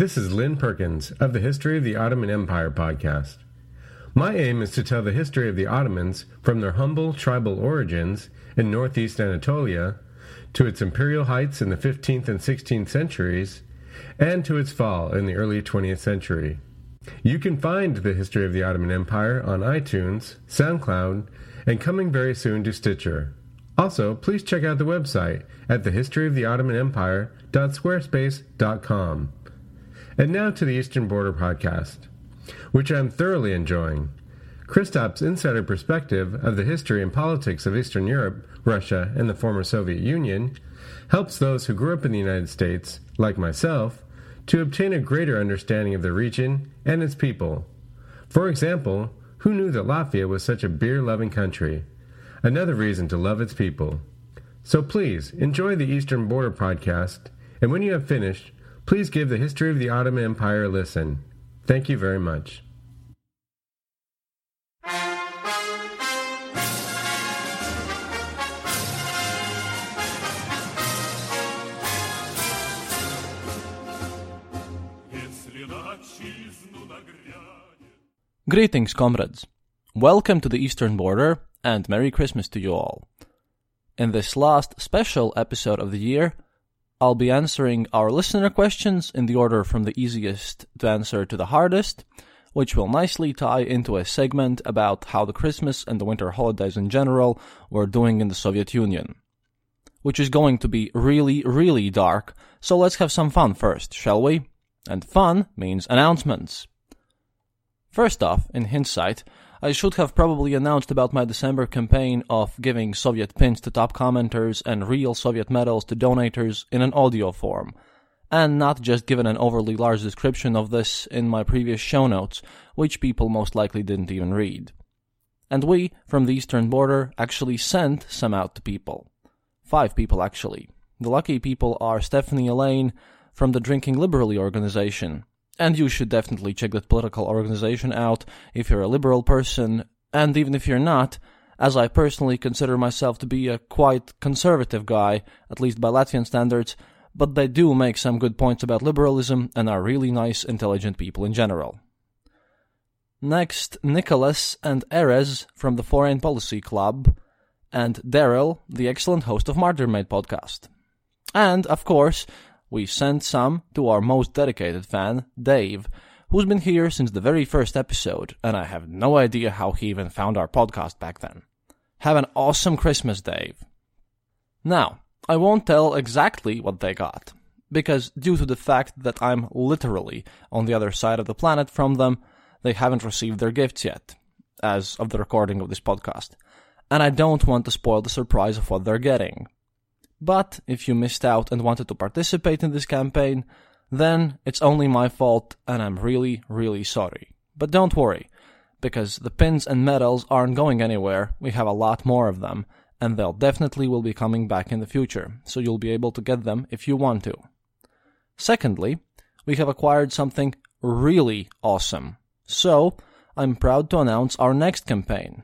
This is Lynn Perkins of the History of the Ottoman Empire podcast. My aim is to tell the history of the Ottomans from their humble tribal origins in northeast Anatolia to its imperial heights in the 15th and 16th centuries and to its fall in the early 20th century. You can find the history of the Ottoman Empire on iTunes, SoundCloud, and coming very soon to Stitcher. Also, please check out the website at thehistoryoftheottomanempire.squarespace.com. And now to the Eastern Border podcast, which I'm thoroughly enjoying. Christop's insider perspective of the history and politics of Eastern Europe, Russia, and the former Soviet Union helps those who grew up in the United States, like myself, to obtain a greater understanding of the region and its people. For example, who knew that Latvia was such a beer loving country? Another reason to love its people. So please enjoy the Eastern Border podcast, and when you have finished, please give the history of the Ottoman Empire a listen. Thank you very much. Greetings, comrades. Welcome to the Eastern Border, and Merry Christmas to you all. In this last special episode of the year, I'll be answering our listener questions in the order from the easiest to answer to the hardest, which will nicely tie into a segment about how the Christmas and the winter holidays in general were doing in the Soviet Union. Which is going to be really, really dark, so let's have some fun first, shall we? And fun means announcements. First off, in hindsight, I should have probably announced about my December campaign of giving Soviet pins to top commenters and real Soviet medals to donators in an audio form, and not just given an overly large description of this in my previous show notes, which people most likely didn't even read. And we, from the eastern border, actually sent some out to people. Five people, actually. The lucky people are Stephanie Elaine from the Drinking Liberally organization, and you should definitely check that political organization out if you're a liberal person, and even if you're not, as I personally consider myself to be a quite conservative guy, at least by Latvian standards, but they do make some good points about liberalism and are really nice, intelligent people in general. Next, Nicholas and Erez from the Foreign Policy Club, and Daryl, the excellent host of Martyr Made podcast. And, of course, we sent some to our most dedicated fan, Dave, who's been here since the very first episode, and I have no idea how he even found our podcast back then. Have an awesome Christmas, Dave. Now, I won't tell exactly what they got, because due to the fact that I'm literally on the other side of the planet from them, they haven't received their gifts yet, as of the recording of this podcast, and I don't want to spoil the surprise of what they're getting. But if you missed out and wanted to participate in this campaign, then it's only my fault and I'm really, really sorry. But don't worry, because the pins and medals aren't going anywhere, we have a lot more of them, and they'll definitely will be coming back in the future, so you'll be able to get them if you want to. Secondly, we have acquired something really awesome. So, I'm proud to announce our next campaign.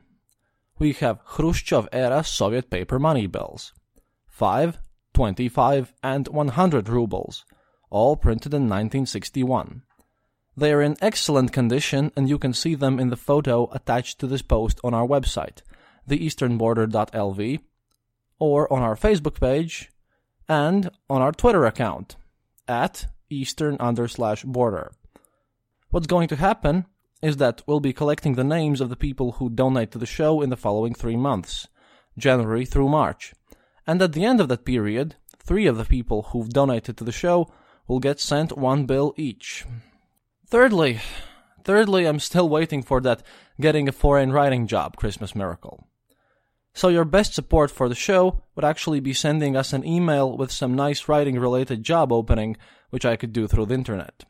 We have Khrushchev era Soviet paper money bills. 5, 25, and 100 rubles, all printed in 1961. They are in excellent condition and you can see them in the photo attached to this post on our website, theeasternborder.lv, or on our Facebook page, and on our Twitter account at eastern border. What's going to happen is that we'll be collecting the names of the people who donate to the show in the following three months, January through March. And at the end of that period, three of the people who've donated to the show will get sent one bill each. Thirdly, thirdly, I'm still waiting for that getting a foreign writing job Christmas miracle. So your best support for the show would actually be sending us an email with some nice writing related job opening which I could do through the internet.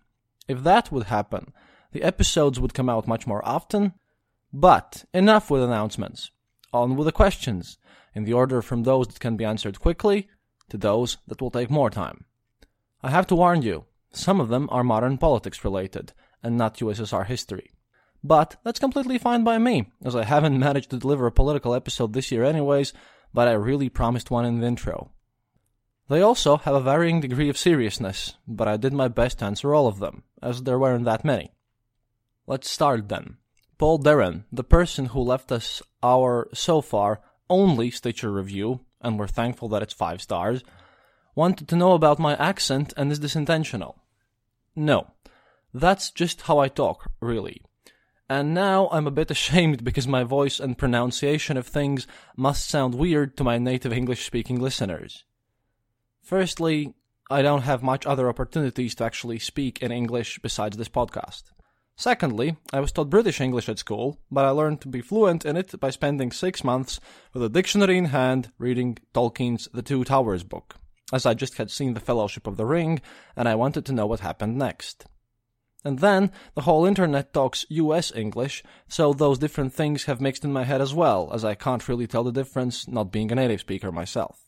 If that would happen, the episodes would come out much more often. But enough with announcements. On with the questions, in the order from those that can be answered quickly to those that will take more time. I have to warn you, some of them are modern politics related and not USSR history. But that's completely fine by me, as I haven't managed to deliver a political episode this year anyways, but I really promised one in the intro. They also have a varying degree of seriousness, but I did my best to answer all of them, as there weren't that many. Let's start then. Paul Darren, the person who left us our, so far, only Stitcher review, and we're thankful that it's five stars, wanted to know about my accent and is this intentional? No. That's just how I talk, really. And now I'm a bit ashamed because my voice and pronunciation of things must sound weird to my native English speaking listeners. Firstly, I don't have much other opportunities to actually speak in English besides this podcast. Secondly, I was taught British English at school, but I learned to be fluent in it by spending six months with a dictionary in hand reading Tolkien's The Two Towers book, as I just had seen The Fellowship of the Ring and I wanted to know what happened next. And then the whole internet talks US English, so those different things have mixed in my head as well, as I can't really tell the difference not being a native speaker myself.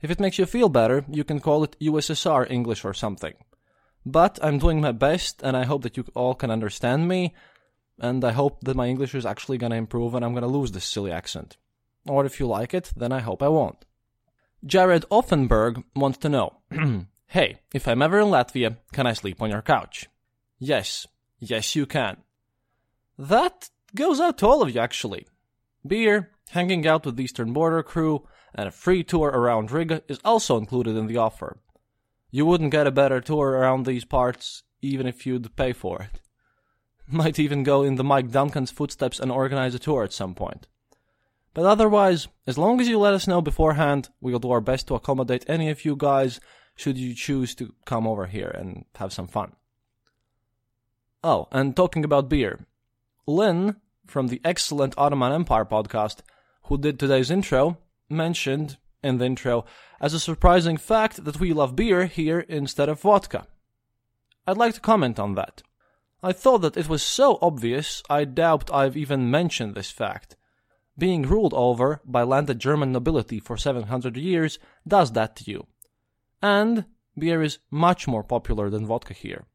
If it makes you feel better, you can call it USSR English or something. But I'm doing my best, and I hope that you all can understand me, and I hope that my English is actually gonna improve and I'm gonna lose this silly accent. Or if you like it, then I hope I won't. Jared Offenberg wants to know Hey, if I'm ever in Latvia, can I sleep on your couch? Yes, yes, you can. That goes out to all of you, actually. Beer, hanging out with the Eastern Border crew, and a free tour around Riga is also included in the offer. You wouldn't get a better tour around these parts even if you'd pay for it. Might even go in the Mike Duncan's footsteps and organize a tour at some point. But otherwise, as long as you let us know beforehand, we'll do our best to accommodate any of you guys should you choose to come over here and have some fun. Oh, and talking about beer. Lynn, from the excellent Ottoman Empire podcast, who did today's intro, mentioned in the intro as a surprising fact that we love beer here instead of vodka. I'd like to comment on that. I thought that it was so obvious I doubt I've even mentioned this fact. Being ruled over by landed German nobility for 700 years does that to you. And beer is much more popular than vodka here.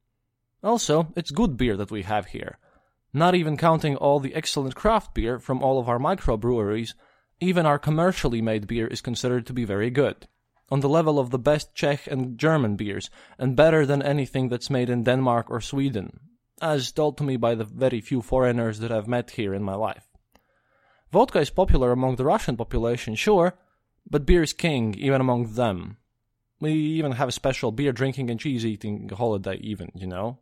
Also, it's good beer that we have here. Not even counting all the excellent craft beer from all of our microbreweries, even our commercially made beer is considered to be very good, on the level of the best Czech and German beers, and better than anything that's made in Denmark or Sweden, as told to me by the very few foreigners that I've met here in my life. Vodka is popular among the Russian population, sure, but beer is king even among them. We even have a special beer drinking and cheese eating holiday, even, you know?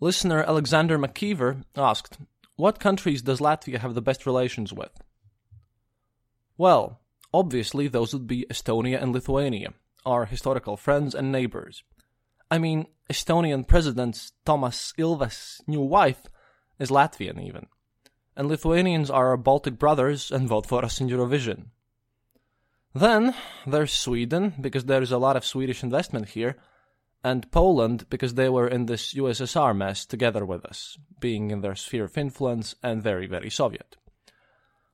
Listener Alexander McKeever asked, What countries does Latvia have the best relations with? Well, obviously those would be Estonia and Lithuania, our historical friends and neighbors. I mean, Estonian President Toomas Ilves' new wife is Latvian even. And Lithuanians are our Baltic brothers and vote for us in Eurovision. Then there's Sweden, because there is a lot of Swedish investment here, and Poland, because they were in this USSR mess together with us, being in their sphere of influence and very, very Soviet.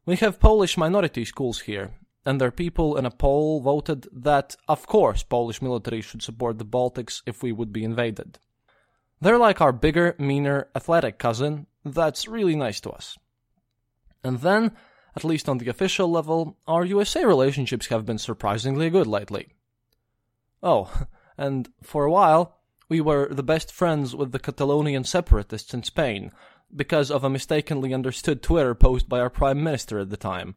We have Polish minority schools here, and their people in a poll voted that, of course, Polish military should support the Baltics if we would be invaded. They're like our bigger, meaner, athletic cousin that's really nice to us. And then, at least on the official level, our USA relationships have been surprisingly good lately. Oh, and for a while, we were the best friends with the Catalonian separatists in Spain, because of a mistakenly understood Twitter post by our Prime Minister at the time,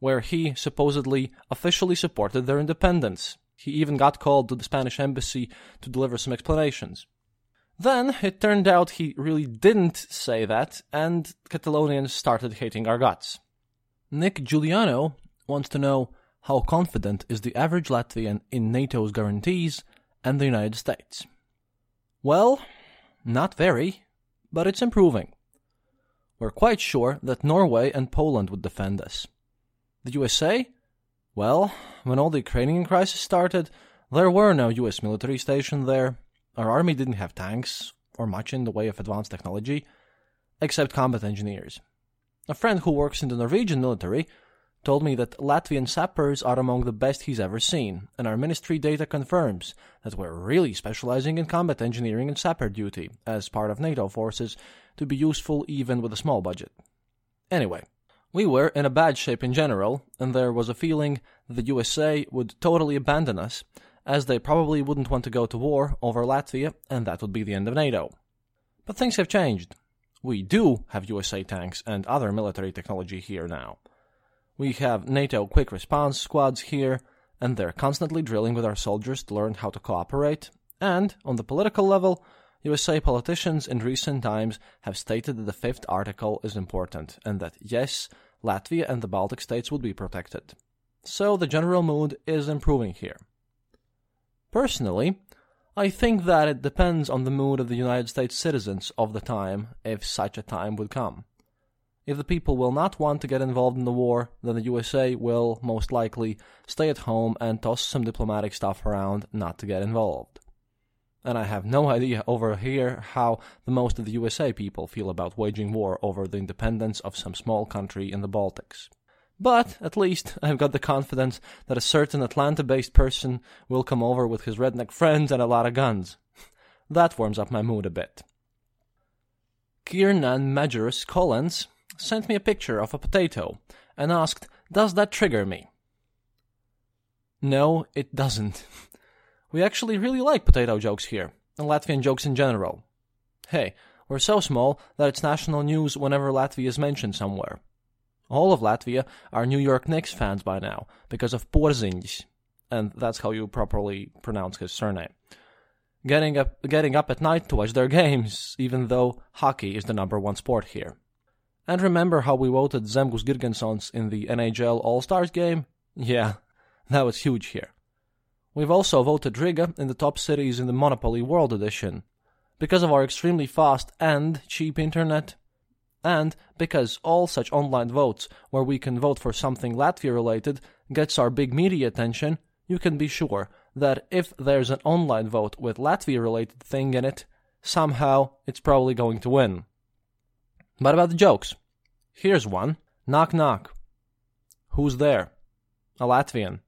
where he supposedly officially supported their independence. He even got called to the Spanish embassy to deliver some explanations. Then it turned out he really didn't say that, and Catalonians started hating our guts. Nick Giuliano wants to know how confident is the average Latvian in NATO's guarantees and the United States? Well, not very, but it's improving. We're quite sure that Norway and Poland would defend us. The USA? Well, when all the Ukrainian crisis started, there were no US military stationed there. Our army didn't have tanks or much in the way of advanced technology, except combat engineers. A friend who works in the Norwegian military told me that Latvian sappers are among the best he's ever seen, and our ministry data confirms that we're really specializing in combat engineering and sapper duty as part of NATO forces to be useful even with a small budget. Anyway, we were in a bad shape in general, and there was a feeling the USA would totally abandon us, as they probably wouldn't want to go to war over Latvia, and that would be the end of NATO. But things have changed. We do have USA tanks and other military technology here now. We have NATO quick response squads here, and they're constantly drilling with our soldiers to learn how to cooperate. And, on the political level, USA politicians in recent times have stated that the fifth article is important, and that yes, Latvia and the Baltic states will be protected. So the general mood is improving here. Personally, I think that it depends on the mood of the United States citizens of the time, if such a time would come. If the people will not want to get involved in the war, then the USA will most likely stay at home and toss some diplomatic stuff around not to get involved. And I have no idea over here how the most of the USA people feel about waging war over the independence of some small country in the Baltics. But at least I've got the confidence that a certain Atlanta based person will come over with his redneck friends and a lot of guns. that warms up my mood a bit. Kiernan Majorus Collins sent me a picture of a potato and asked, Does that trigger me? No, it doesn't. We actually really like potato jokes here, and Latvian jokes in general. Hey, we're so small that it's national news whenever Latvia is mentioned somewhere. All of Latvia are New York Knicks fans by now, because of Porziņģis, and that's how you properly pronounce his surname. Getting up, getting up at night to watch their games, even though hockey is the number one sport here. And remember how we voted Zemgus Girgensons in the NHL All Stars game? Yeah, that was huge here. We've also voted Riga in the top cities in the Monopoly World Edition. Because of our extremely fast and cheap internet, and because all such online votes where we can vote for something Latvia related gets our big media attention, you can be sure that if there's an online vote with Latvia related thing in it, somehow it's probably going to win. But about the jokes. Here's one. Knock knock. Who's there? A Latvian.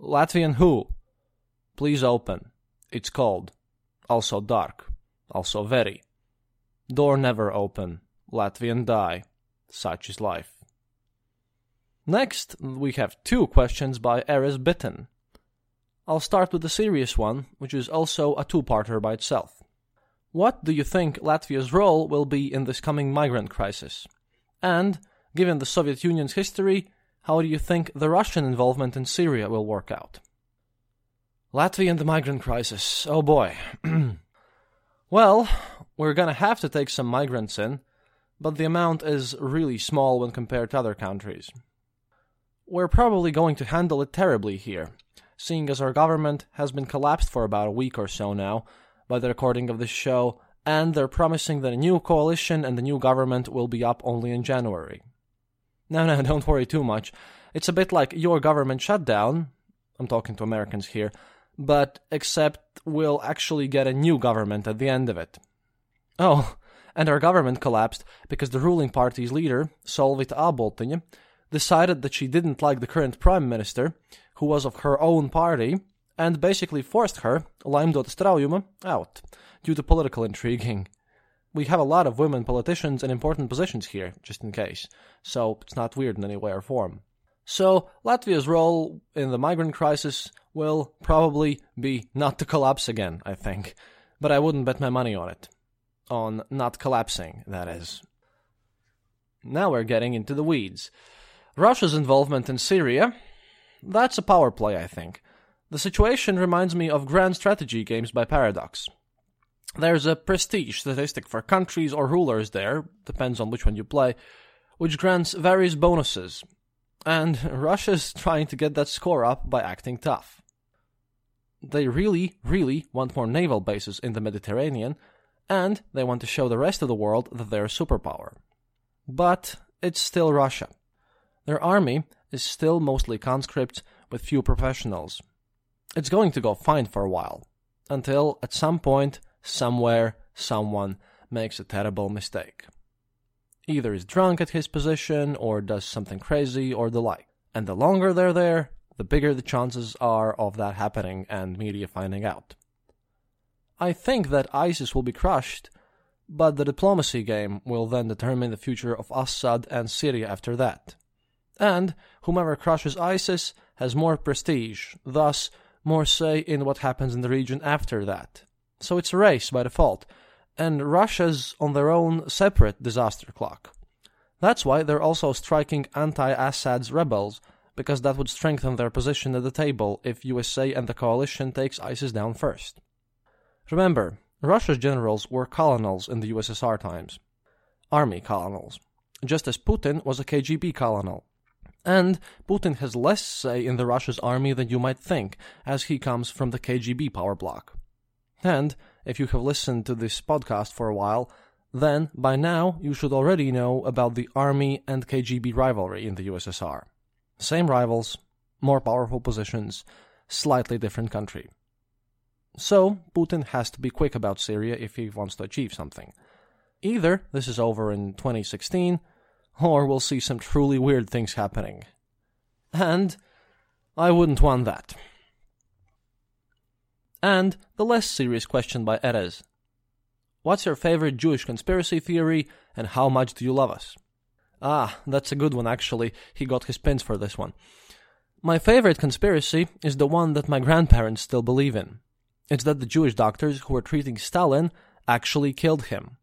Latvian who? Please open. It's cold. Also dark. Also very. Door never open. Latvian die. Such is life. Next, we have two questions by Erez Bitten. I'll start with the serious one, which is also a two-parter by itself. What do you think Latvia's role will be in this coming migrant crisis? And, given the Soviet Union's history, how do you think the Russian involvement in Syria will work out? Latvia and the migrant crisis. Oh boy. well, we're gonna have to take some migrants in, but the amount is really small when compared to other countries. We're probably going to handle it terribly here, seeing as our government has been collapsed for about a week or so now, by the recording of this show, and they're promising that a new coalition and the new government will be up only in January. No, no, don't worry too much. It's a bit like your government shutdown. I'm talking to Americans here, but except we'll actually get a new government at the end of it. Oh, and our government collapsed because the ruling party's leader, Solvita Āboltiņa, decided that she didn't like the current prime minister, who was of her own party, and basically forced her, Straujuma, out due to political intriguing. We have a lot of women politicians in important positions here, just in case, so it's not weird in any way or form. So, Latvia's role in the migrant crisis will probably be not to collapse again, I think, but I wouldn't bet my money on it. On not collapsing, that is. Now we're getting into the weeds. Russia's involvement in Syria, that's a power play, I think. The situation reminds me of grand strategy games by Paradox. There's a prestige statistic for countries or rulers there, depends on which one you play, which grants various bonuses. And Russia's trying to get that score up by acting tough. They really, really want more naval bases in the Mediterranean, and they want to show the rest of the world that they're a superpower. But it's still Russia. Their army is still mostly conscripts with few professionals. It's going to go fine for a while, until at some point, somewhere, someone makes a terrible mistake. Either is drunk at his position, or does something crazy, or the like. And the longer they're there, the bigger the chances are of that happening and media finding out. I think that ISIS will be crushed, but the diplomacy game will then determine the future of Assad and Syria after that. And whomever crushes ISIS has more prestige, thus more say in what happens in the region after that. So it's a race by default, and Russia's on their own separate disaster clock. That's why they're also striking anti-Assad's rebels, because that would strengthen their position at the table if USA and the coalition takes ISIS down first. Remember, Russia's generals were colonels in the USSR times. Army colonels. Just as Putin was a KGB colonel. And Putin has less say in the Russia's army than you might think, as he comes from the KGB power block. And, if you have listened to this podcast for a while, then by now you should already know about the army and KGB rivalry in the USSR. Same rivals, more powerful positions, slightly different country. So, Putin has to be quick about Syria if he wants to achieve something. Either this is over in 2016, or we'll see some truly weird things happening. And I wouldn't want that. And the less serious question by Erez. What's your favorite Jewish conspiracy theory, and how much do you love us? Ah, that's a good one actually. He got his pins for this one. My favorite conspiracy is the one that my grandparents still believe in. It's that the Jewish doctors who were treating Stalin actually killed him.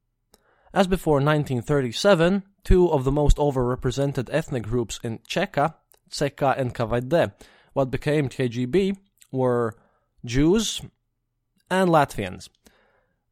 As before 1937, two of the most overrepresented ethnic groups in Cheka, CK and NKVD, what became KGB, were Jews and Latvians.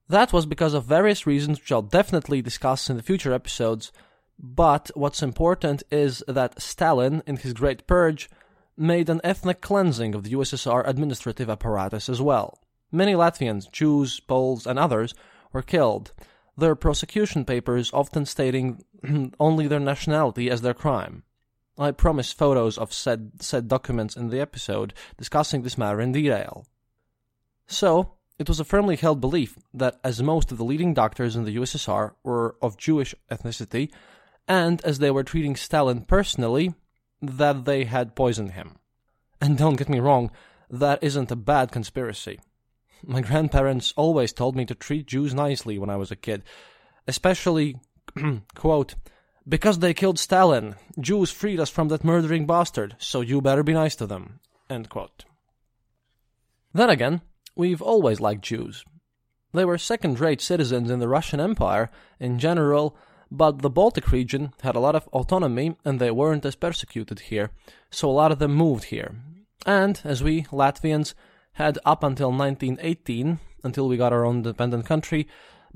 That was because of various reasons which I'll definitely discuss in the future episodes, but what's important is that Stalin, in his Great Purge, made an ethnic cleansing of the USSR administrative apparatus as well. Many Latvians, Jews, Poles, and others were killed, their prosecution papers often stating only their nationality as their crime. I promise photos of said, said documents in the episode discussing this matter in detail. So, it was a firmly held belief that as most of the leading doctors in the USSR were of Jewish ethnicity, and as they were treating Stalin personally, that they had poisoned him. And don't get me wrong, that isn't a bad conspiracy. My grandparents always told me to treat Jews nicely when I was a kid, especially, quote, because they killed Stalin. Jews freed us from that murdering bastard, so you better be nice to them. End quote. Then again, we've always liked Jews. They were second rate citizens in the Russian Empire in general, but the Baltic region had a lot of autonomy and they weren't as persecuted here, so a lot of them moved here. And, as we, Latvians, had up until 1918, until we got our own independent country,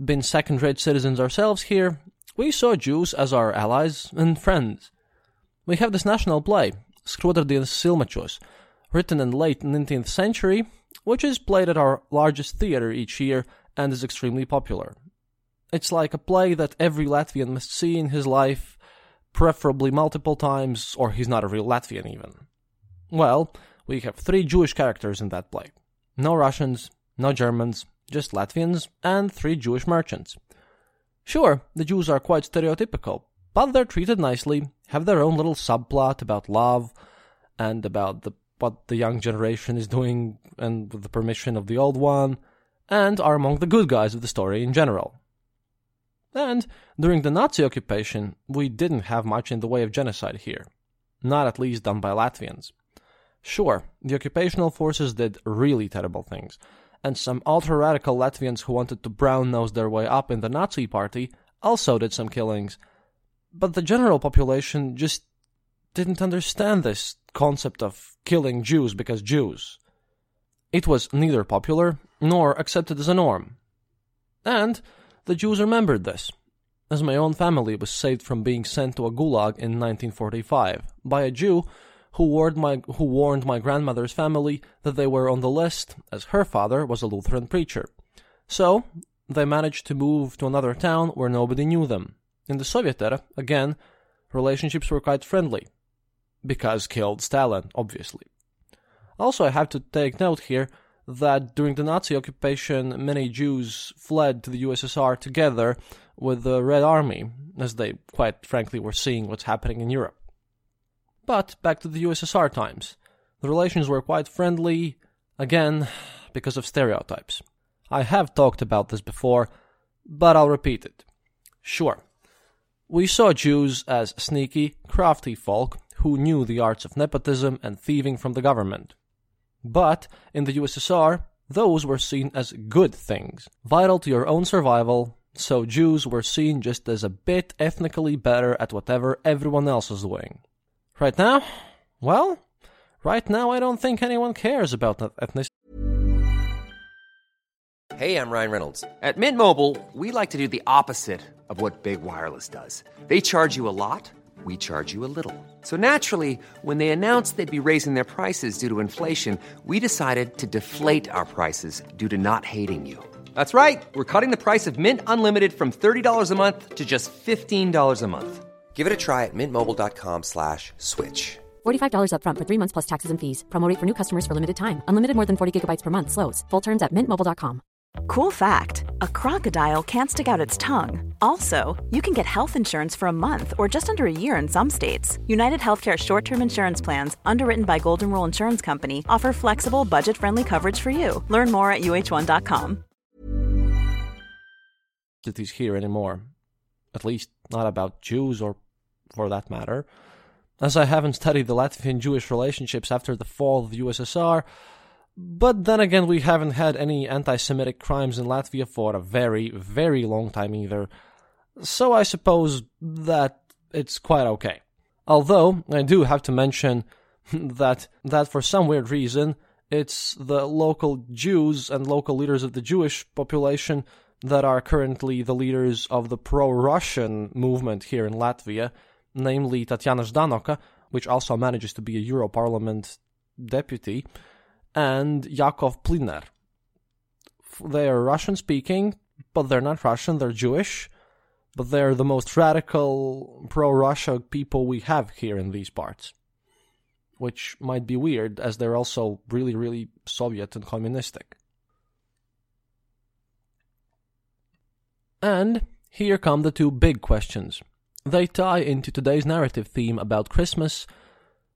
been second rate citizens ourselves here, we saw Jews as our allies and friends. We have this national play, Skroderdienas Silmačos, written in late 19th century, which is played at our largest theater each year and is extremely popular. It's like a play that every Latvian must see in his life, preferably multiple times, or he's not a real Latvian even. Well, we have three Jewish characters in that play. No Russians, no Germans, just Latvians, and three Jewish merchants. Sure, the Jews are quite stereotypical, but they're treated nicely, have their own little subplot about love, and about the, what the young generation is doing, and with the permission of the old one, and are among the good guys of the story in general. And during the Nazi occupation, we didn't have much in the way of genocide here. Not at least done by Latvians. Sure, the occupational forces did really terrible things, and some ultra radical Latvians who wanted to brown nose their way up in the Nazi party also did some killings, but the general population just didn't understand this concept of killing Jews because Jews. It was neither popular nor accepted as a norm. And the Jews remembered this, as my own family was saved from being sent to a gulag in 1945 by a Jew who warned my who warned my grandmother's family that they were on the list as her father was a Lutheran preacher. So, they managed to move to another town where nobody knew them. In the Soviet era, again, relationships were quite friendly because killed Stalin, obviously. Also, I have to take note here that during the Nazi occupation, many Jews fled to the USSR together with the Red Army, as they, quite frankly, were seeing what's happening in Europe. But back to the USSR times. The relations were quite friendly, again, because of stereotypes. I have talked about this before, but I'll repeat it. Sure, we saw Jews as sneaky, crafty folk who knew the arts of nepotism and thieving from the government. But in the USSR, those were seen as good things, vital to your own survival, so Jews were seen just as a bit ethnically better at whatever everyone else was doing. Right now? Well, right now I don't think anyone cares about ethnicity. Hey, I'm Ryan Reynolds. At Mint Mobile, we like to do the opposite of what Big Wireless does. They charge you a lot we charge you a little. So naturally, when they announced they'd be raising their prices due to inflation, we decided to deflate our prices due to not hating you. That's right. We're cutting the price of Mint Unlimited from $30 a month to just $15 a month. Give it a try at mintmobile.com slash switch. $45 upfront for three months plus taxes and fees. Promote for new customers for limited time. Unlimited more than 40 gigabytes per month. Slows. Full terms at mintmobile.com. Cool fact a crocodile can't stick out its tongue. Also, you can get health insurance for a month or just under a year in some states. United Healthcare short term insurance plans, underwritten by Golden Rule Insurance Company, offer flexible, budget friendly coverage for you. Learn more at uh1.com. Cities here anymore. At least not about Jews or for that matter. As I haven't studied the Latvian Jewish relationships after the fall of the USSR, but then again, we haven't had any anti Semitic crimes in Latvia for a very, very long time either. So I suppose that it's quite okay. Although, I do have to mention that, that for some weird reason, it's the local Jews and local leaders of the Jewish population that are currently the leaders of the pro Russian movement here in Latvia, namely Tatiana Ždanoka, which also manages to be a Europarlament deputy and Yakov Pliner. They are Russian speaking, but they're not Russian, they're Jewish, but they're the most radical pro Russia people we have here in these parts. Which might be weird, as they're also really, really Soviet and communistic. And here come the two big questions. They tie into today's narrative theme about Christmas,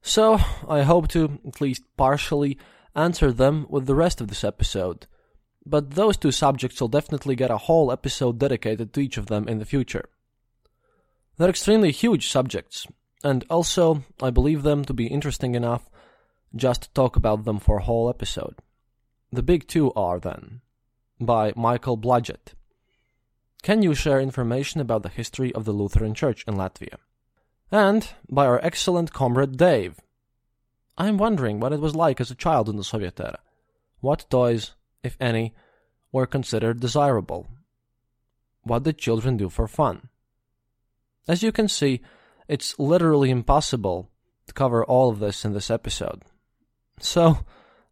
so I hope to, at least partially, answer them with the rest of this episode. But those two subjects will definitely get a whole episode dedicated to each of them in the future. They're extremely huge subjects, and also I believe them to be interesting enough just to talk about them for a whole episode. The big two are, then, by Michael Blodgett. Can you share information about the history of the Lutheran Church in Latvia? And by our excellent comrade Dave, I am wondering what it was like as a child in the Soviet era. What toys, if any, were considered desirable? What did children do for fun? As you can see, it's literally impossible to cover all of this in this episode. So,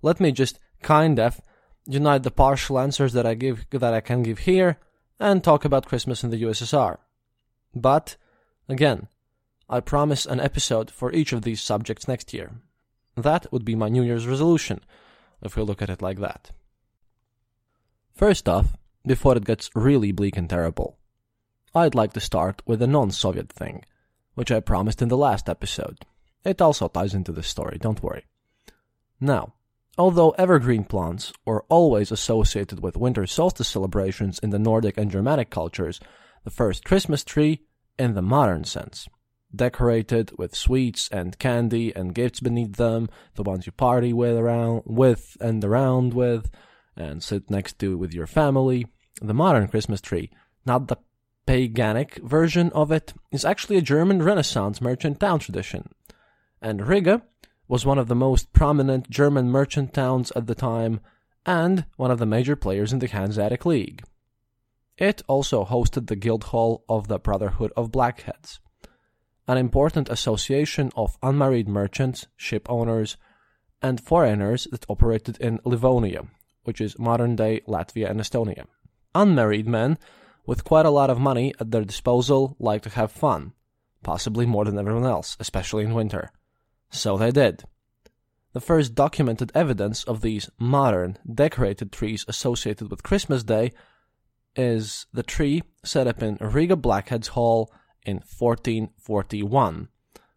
let me just kind of unite the partial answers that I give that I can give here and talk about Christmas in the USSR. But again, I promise an episode for each of these subjects next year. That would be my New Year's resolution, if we look at it like that. First off, before it gets really bleak and terrible, I'd like to start with a non Soviet thing, which I promised in the last episode. It also ties into this story, don't worry. Now, although evergreen plants were always associated with winter solstice celebrations in the Nordic and Germanic cultures, the first Christmas tree, in the modern sense, decorated with sweets and candy and gifts beneath them, the ones you party with around with and around with, and sit next to with your family. The modern Christmas tree, not the paganic version of it, is actually a German Renaissance merchant town tradition. and Riga was one of the most prominent German merchant towns at the time and one of the major players in the Hanseatic League. It also hosted the Guildhall of the Brotherhood of Blackheads, an important association of unmarried merchants, ship owners, and foreigners that operated in Livonia, which is modern day Latvia and Estonia. Unmarried men with quite a lot of money at their disposal like to have fun, possibly more than everyone else, especially in winter. So they did. The first documented evidence of these modern, decorated trees associated with Christmas Day is the tree set up in Riga Blackheads Hall in 1441,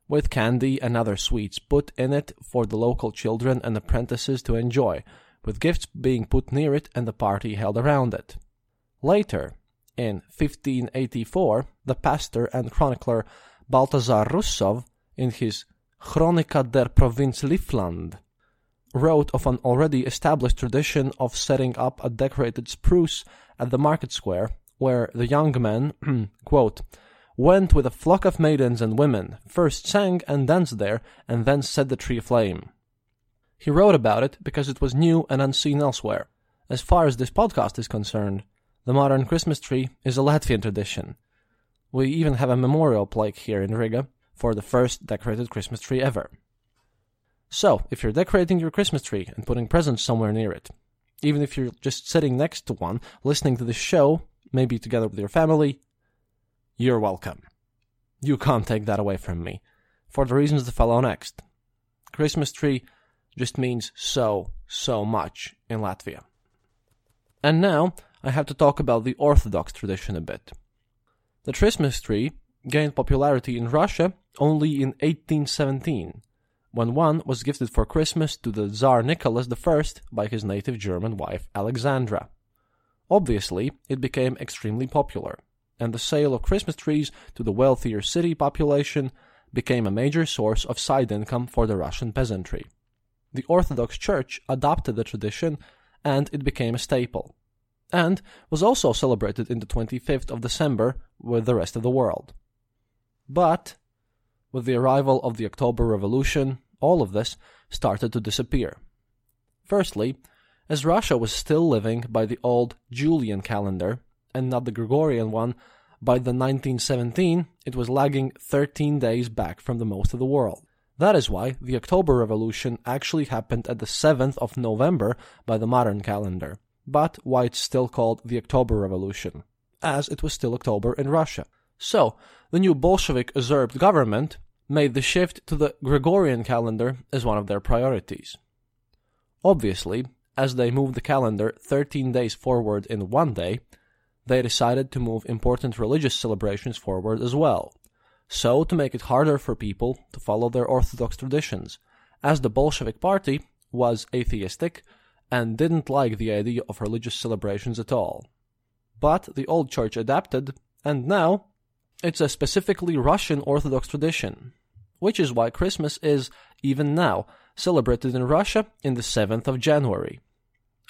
with candy and other sweets put in it for the local children and apprentices to enjoy, with gifts being put near it and the party held around it. Later, in 1584, the pastor and chronicler Balthazar Russov, in his Chronica der Provinz Livland, wrote of an already established tradition of setting up a decorated spruce at the market square, where the young men, quote, went with a flock of maidens and women, first sang and danced there, and then set the tree aflame. He wrote about it because it was new and unseen elsewhere. As far as this podcast is concerned, the modern Christmas tree is a Latvian tradition. We even have a memorial plaque here in Riga, for the first decorated Christmas tree ever. So, if you're decorating your Christmas tree and putting presents somewhere near it, even if you're just sitting next to one, listening to the show, maybe together with your family, you're welcome. You can't take that away from me, for the reasons that follow next. Christmas tree just means so, so much in Latvia. And now, I have to talk about the Orthodox tradition a bit. The Christmas tree gained popularity in Russia only in 1817, when one was gifted for Christmas to the Tsar Nicholas I by his native German wife Alexandra. Obviously, it became extremely popular, and the sale of Christmas trees to the wealthier city population became a major source of side income for the Russian peasantry. The Orthodox Church adopted the tradition, and it became a staple, and was also celebrated in the 25th of December with the rest of the world. But with the arrival of the October Revolution, all of this started to disappear. Firstly, as Russia was still living by the old Julian calendar and not the Gregorian one, by the 1917 it was lagging 13 days back from the most of the world. That is why the October Revolution actually happened at the 7th of November by the modern calendar, but why it's still called the October Revolution, as it was still October in Russia. So, the new Bolshevik usurped government made the shift to the Gregorian calendar as one of their priorities. Obviously, as they moved the calendar 13 days forward in one day, they decided to move important religious celebrations forward as well, so to make it harder for people to follow their Orthodox traditions, as the Bolshevik Party was atheistic and didn't like the idea of religious celebrations at all. But the old church adapted, and now it's a specifically Russian Orthodox tradition, which is why Christmas is, even now, celebrated in Russia in the 7th of January.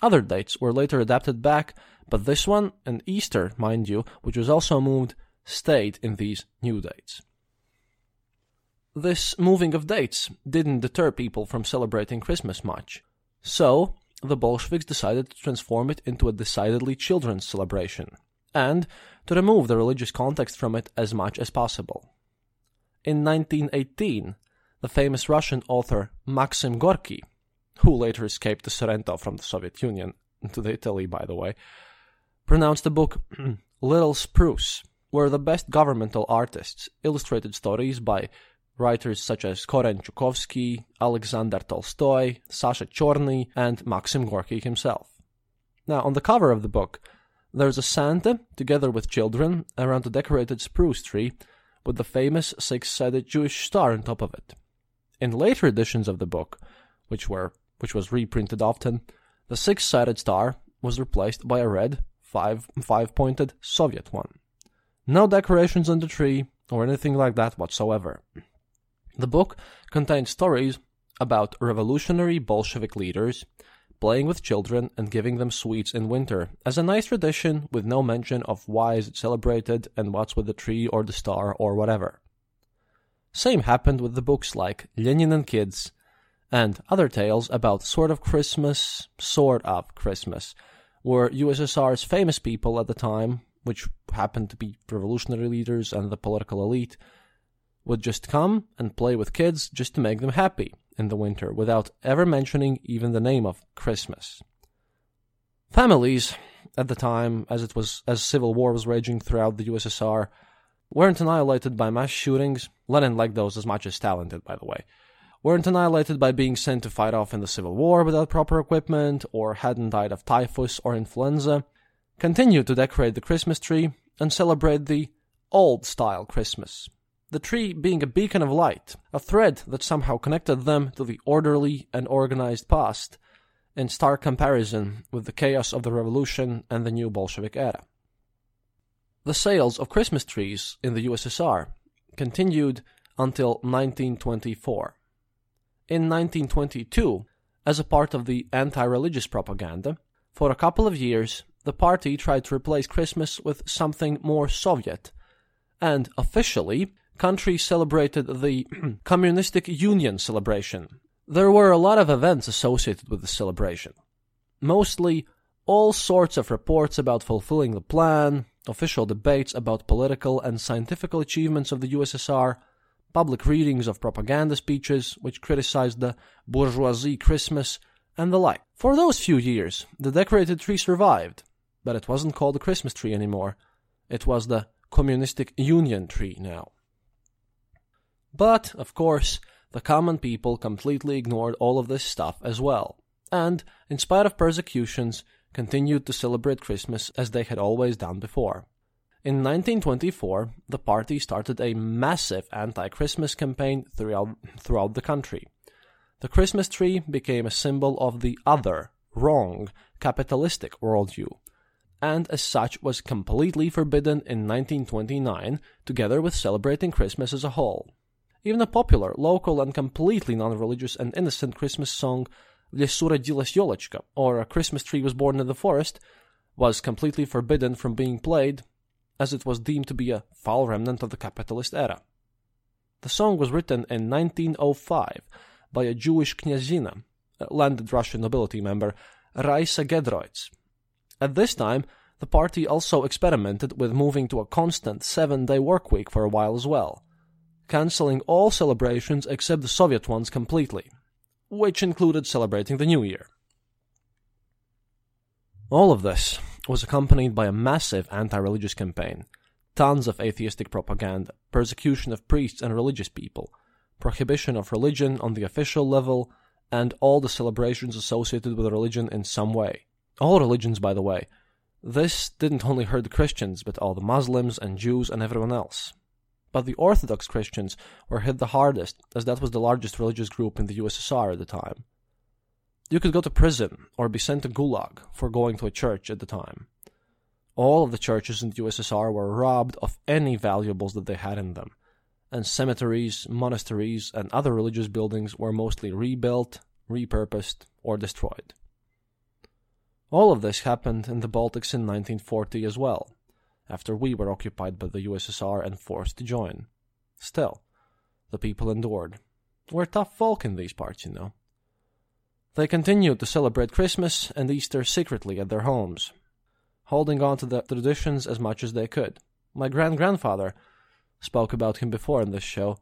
Other dates were later adapted back, but this one, and Easter, mind you, which was also moved, stayed in these new dates. This moving of dates didn't deter people from celebrating Christmas much. So, the Bolsheviks decided to transform it into a decidedly children's celebration and to remove the religious context from it as much as possible. In 1918, the famous Russian author Maxim Gorky, who later escaped to Sorrento from the Soviet Union, to Italy, by the way, pronounced the book Little Spruce, where the best governmental artists illustrated stories by writers such as Korney Chukovsky, Alexander Tolstoy, Sasha Chorny, and Maxim Gorky himself. Now, on the cover of the book, there's a Santa, together with children, around a decorated spruce tree with the famous six-sided Jewish star on top of it. In later editions of the book, which were which was reprinted often, the six-sided star was replaced by a red five five-pointed Soviet one. No decorations on the tree or anything like that whatsoever. The book contains stories about revolutionary Bolshevik leaders playing with children and giving them sweets in winter as a nice tradition with no mention of why is it celebrated and what's with the tree or the star or whatever. Same happened with the books like Lenin and Kids and other tales about sort of Christmas, sort of Christmas, where USSR's famous people at the time, which happened to be revolutionary leaders and the political elite, would just come and play with kids just to make them happy in the winter without ever mentioning even the name of Christmas. Families at the time, as it was as civil war was raging throughout the USSR, weren't annihilated by mass shootings. Lenin liked those as much as Stalin did, by the way. Weren't annihilated by being sent to fight off in the civil war without proper equipment, or hadn't died of typhus or influenza. Continued to decorate the Christmas tree and celebrate the old style Christmas. The tree being a beacon of light, a thread that somehow connected them to the orderly and organized past, in stark comparison with the chaos of the revolution and the new Bolshevik era. The sales of Christmas trees in the USSR continued until 1924. In 1922, as a part of the anti religious propaganda, for a couple of years the party tried to replace Christmas with something more Soviet, and officially, countries celebrated the Communistic Union celebration there were a lot of events associated with the celebration. Mostly all sorts of reports about fulfilling the plan, official debates about political and scientific achievements of the USSR, public readings of propaganda speeches which criticized the bourgeoisie Christmas, and the like. For those few years, the decorated tree survived, but it wasn't called a Christmas tree anymore. It was the Communistic Union tree now. But, of course, the common people completely ignored all of this stuff as well, and, in spite of persecutions, continued to celebrate Christmas as they had always done before. In 1924, the party started a massive anti Christmas campaign throughout, throughout the country. The Christmas tree became a symbol of the other, wrong, capitalistic worldview, and as such was completely forbidden in 1929, together with celebrating Christmas as a whole. Even a popular, local, and completely non religious and innocent Christmas song, Lesu rodilas yolochka" or A Christmas Tree Was Born in the Forest, was completely forbidden from being played, as it was deemed to be a foul remnant of the capitalist era. The song was written in 1905 by a Jewish knyazina, a landed Russian nobility member, Raisa Gedroitz. At this time, the party also experimented with moving to a constant seven day work week for a while as well cancelling all celebrations except the Soviet ones completely, which included celebrating the New Year. All of this was accompanied by a massive anti religious campaign, tons of atheistic propaganda, persecution of priests and religious people, prohibition of religion on the official level, and all the celebrations associated with religion in some way. All religions, by the way. This didn't only hurt the Christians, but all the Muslims and Jews and everyone else but the Orthodox Christians were hit the hardest, as that was the largest religious group in the USSR at the time. You could go to prison or be sent to Gulag for going to a church at the time. All of the churches in the USSR were robbed of any valuables that they had in them, and cemeteries, monasteries, and other religious buildings were mostly rebuilt, repurposed, or destroyed. All of this happened in the Baltics in 1940 as well after we were occupied by the USSR and forced to join. Still, the people endured. We're tough folk in these parts, you know. They continued to celebrate Christmas and Easter secretly at their homes, holding on to the traditions as much as they could. My grand grandfather spoke about him before in this show.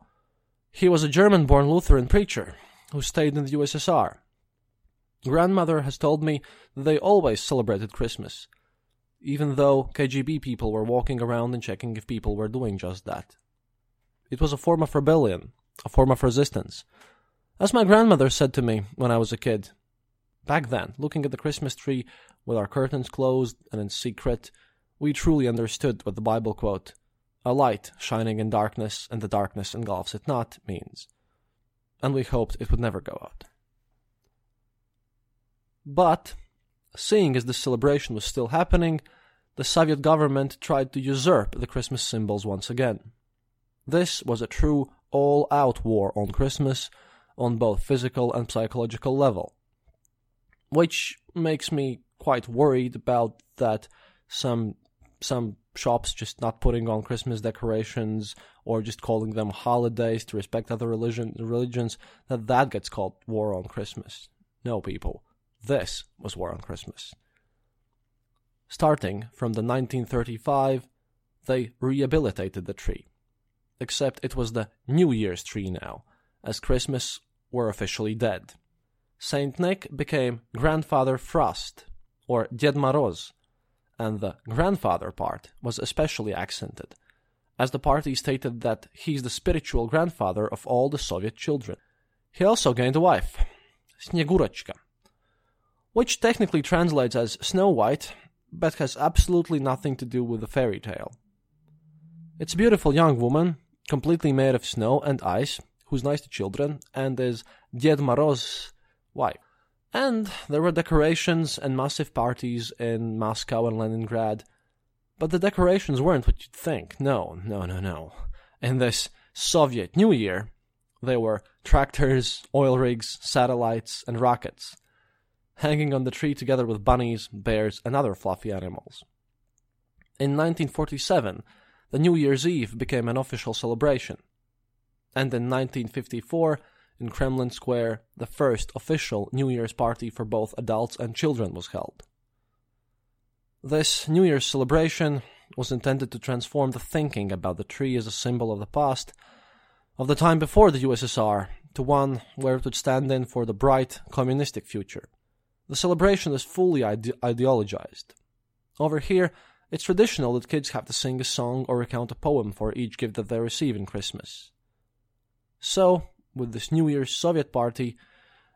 He was a German born Lutheran preacher who stayed in the USSR. Grandmother has told me they always celebrated Christmas, even though KGB people were walking around and checking if people were doing just that. It was a form of rebellion, a form of resistance. As my grandmother said to me when I was a kid, back then, looking at the Christmas tree with our curtains closed and in secret, we truly understood what the Bible quote, a light shining in darkness and the darkness engulfs it not, means. And we hoped it would never go out. But Seeing as this celebration was still happening, the Soviet government tried to usurp the Christmas symbols once again. This was a true all out war on Christmas on both physical and psychological level. Which makes me quite worried about that some some shops just not putting on Christmas decorations or just calling them holidays to respect other religion, religions, that that gets called war on Christmas. No, people. This was war on Christmas. Starting from the 1935, they rehabilitated the tree. Except it was the New Year's tree now, as Christmas were officially dead. Saint Nick became Grandfather Frost, or Ded Moroz, and the grandfather part was especially accented, as the party stated that he's the spiritual grandfather of all the Soviet children. He also gained a wife, Snegurochka, which technically translates as Snow White, but has absolutely nothing to do with the fairy tale. It's a beautiful young woman, completely made of snow and ice, who's nice to children, and is Ded Moroz's wife. And there were decorations and massive parties in Moscow and Leningrad. But the decorations weren't what you'd think. No, no, no, no. In this Soviet New Year, there were tractors, oil rigs, satellites, and rockets, hanging on the tree together with bunnies, bears, and other fluffy animals. In 1947, the New Year's Eve became an official celebration. And in 1954, in Kremlin Square, the first official New Year's party for both adults and children was held. This New Year's celebration was intended to transform the thinking about the tree as a symbol of the past, of the time before the USSR, to one where it would stand in for the bright communistic future. The celebration is fully ide- ideologized. Over here, it's traditional that kids have to sing a song or recount a poem for each gift that they receive in Christmas. So, with this New Year's Soviet party,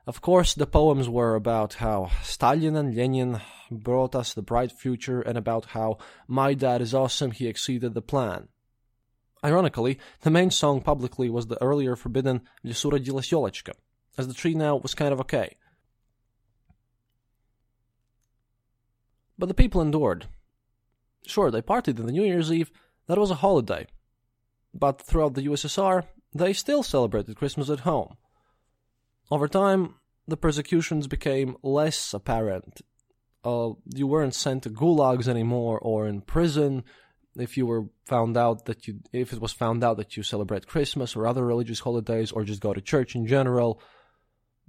of course, the poems were about how Stalin and Lenin brought us the bright future and about how my dad is awesome, he exceeded the plan. Ironically, the main song publicly was the earlier forbidden Lesu rodilas yolochka, as the tree now was kind of okay, But the people endured. Sure, they partied on the New Year's Eve, that was a holiday. But throughout the USSR, they still celebrated Christmas at home. Over time, the persecutions became less apparent. Uh, you weren't sent to gulags anymore or in prison if you were found out that you if it was found out that you celebrate Christmas or other religious holidays or just go to church in general.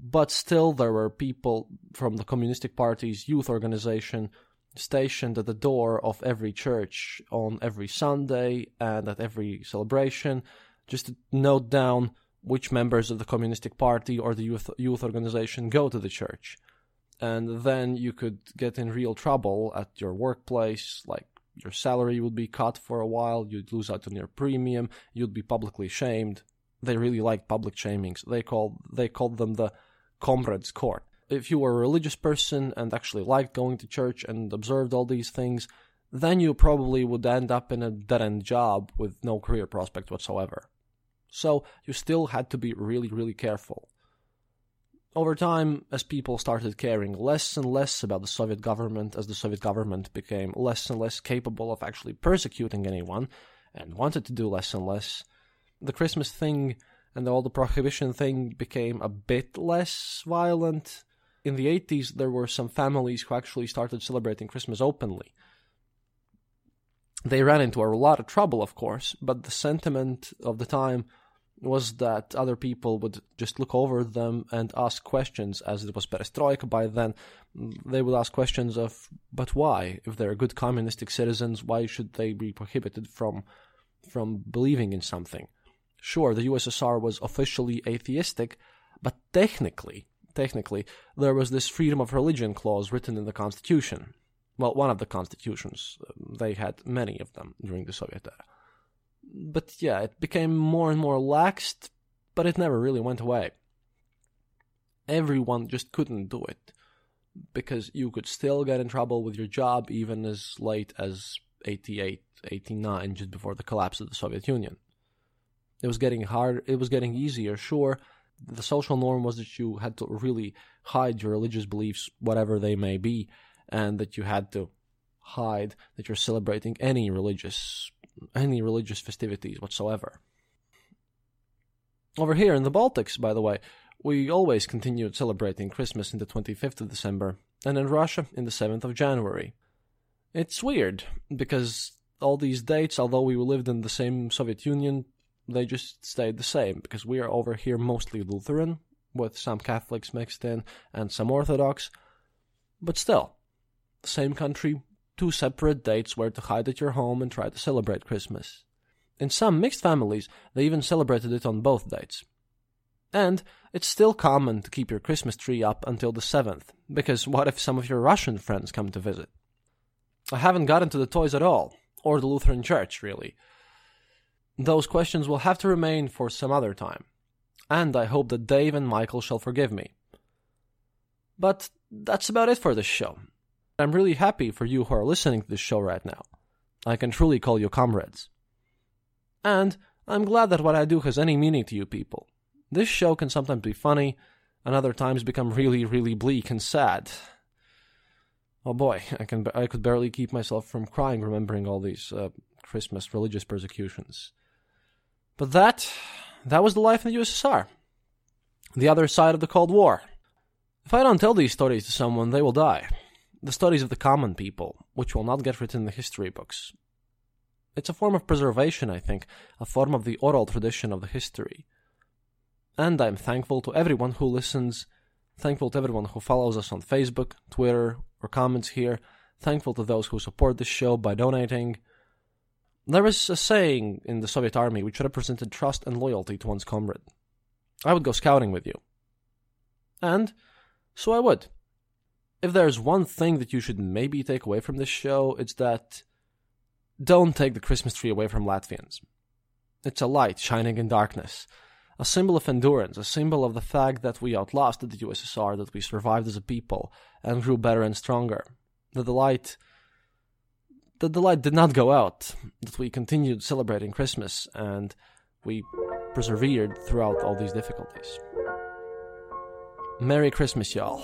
But still, there were people from the Communistic Party's youth organization stationed at the door of every church on every Sunday and at every celebration just to note down which members of the Communistic Party or the youth youth organization go to the church. And then you could get in real trouble at your workplace, like your salary would be cut for a while, you'd lose out on your premium, you'd be publicly shamed. They really liked public shamings. They called they called them the comrades court. If you were a religious person and actually liked going to church and observed all these things, then you probably would end up in a dead end job with no career prospect whatsoever. So you still had to be really, really careful. Over time, as people started caring less and less about the Soviet government, as the Soviet government became less and less capable of actually persecuting anyone, and wanted to do less and less, the Christmas thing and all the prohibition thing became a bit less violent. In the 80s, there were some families who actually started celebrating Christmas openly. They ran into a lot of trouble, of course, but the sentiment of the time was that other people would just look over them and ask questions, as it was perestroika by then. They would ask questions of, but why? If they're good communistic citizens, why should they be prohibited from from believing in something? Sure, the USSR was officially atheistic, but technically, technically, there was this freedom of religion clause written in the constitution. Well, one of the constitutions. Um, they had many of them during the Soviet era but yeah, it became more and more laxed, but it never really went away. Everyone just couldn't do it because you could still get in trouble with your job even as late as 88, 89, just before the collapse of the Soviet Union. It was getting hard, it was getting easier, sure. The social norm was that you had to really hide your religious beliefs, whatever they may be, and that you had to hide that you're celebrating any religious any religious festivities whatsoever. Over here in the Baltics, by the way, we always continued celebrating Christmas in the 25th of December, and in Russia in the 7th of January. It's weird, because all these dates, although we lived in the same Soviet Union, they just stayed the same because we are over here mostly Lutheran, with some Catholics mixed in and some Orthodox. But still, same country, two separate dates where to hide at your home and try to celebrate Christmas. In some mixed families, they even celebrated it on both dates. And it's still common to keep your Christmas tree up until the 7th, because what if some of your Russian friends come to visit? I haven't gotten to the toys at all, or the Lutheran Church, really. Those questions will have to remain for some other time, and I hope that Dave and Michael shall forgive me. But that's about it for this show. I'm really happy for you who are listening to this show right now. I can truly call you comrades. And I'm glad that what I do has any meaning to you people. This show can sometimes be funny, and other times become really, really bleak and sad. Oh boy, I can I could barely keep myself from crying remembering all these uh, Christmas religious persecutions. But that that was the life in the USSR. The other side of the Cold War. If I don't tell these stories to someone, they will die. The stories of the common people, which will not get written in the history books. It's a form of preservation, I think, a form of the oral tradition of the history. And I'm thankful to everyone who listens, thankful to everyone who follows us on Facebook, Twitter, or comments here, thankful to those who support this show by donating. There is a saying in the Soviet army which represented trust and loyalty to one's comrade. I would go scouting with you. And so I would. If there's one thing that you should maybe take away from this show, it's that don't take the Christmas tree away from Latvians. It's a light shining in darkness, a symbol of endurance, a symbol of the fact that we outlasted the USSR, that we survived as a people and grew better and stronger. That the light that the light did not go out, that we continued celebrating Christmas and we persevered throughout all these difficulties. Merry Christmas, y'all.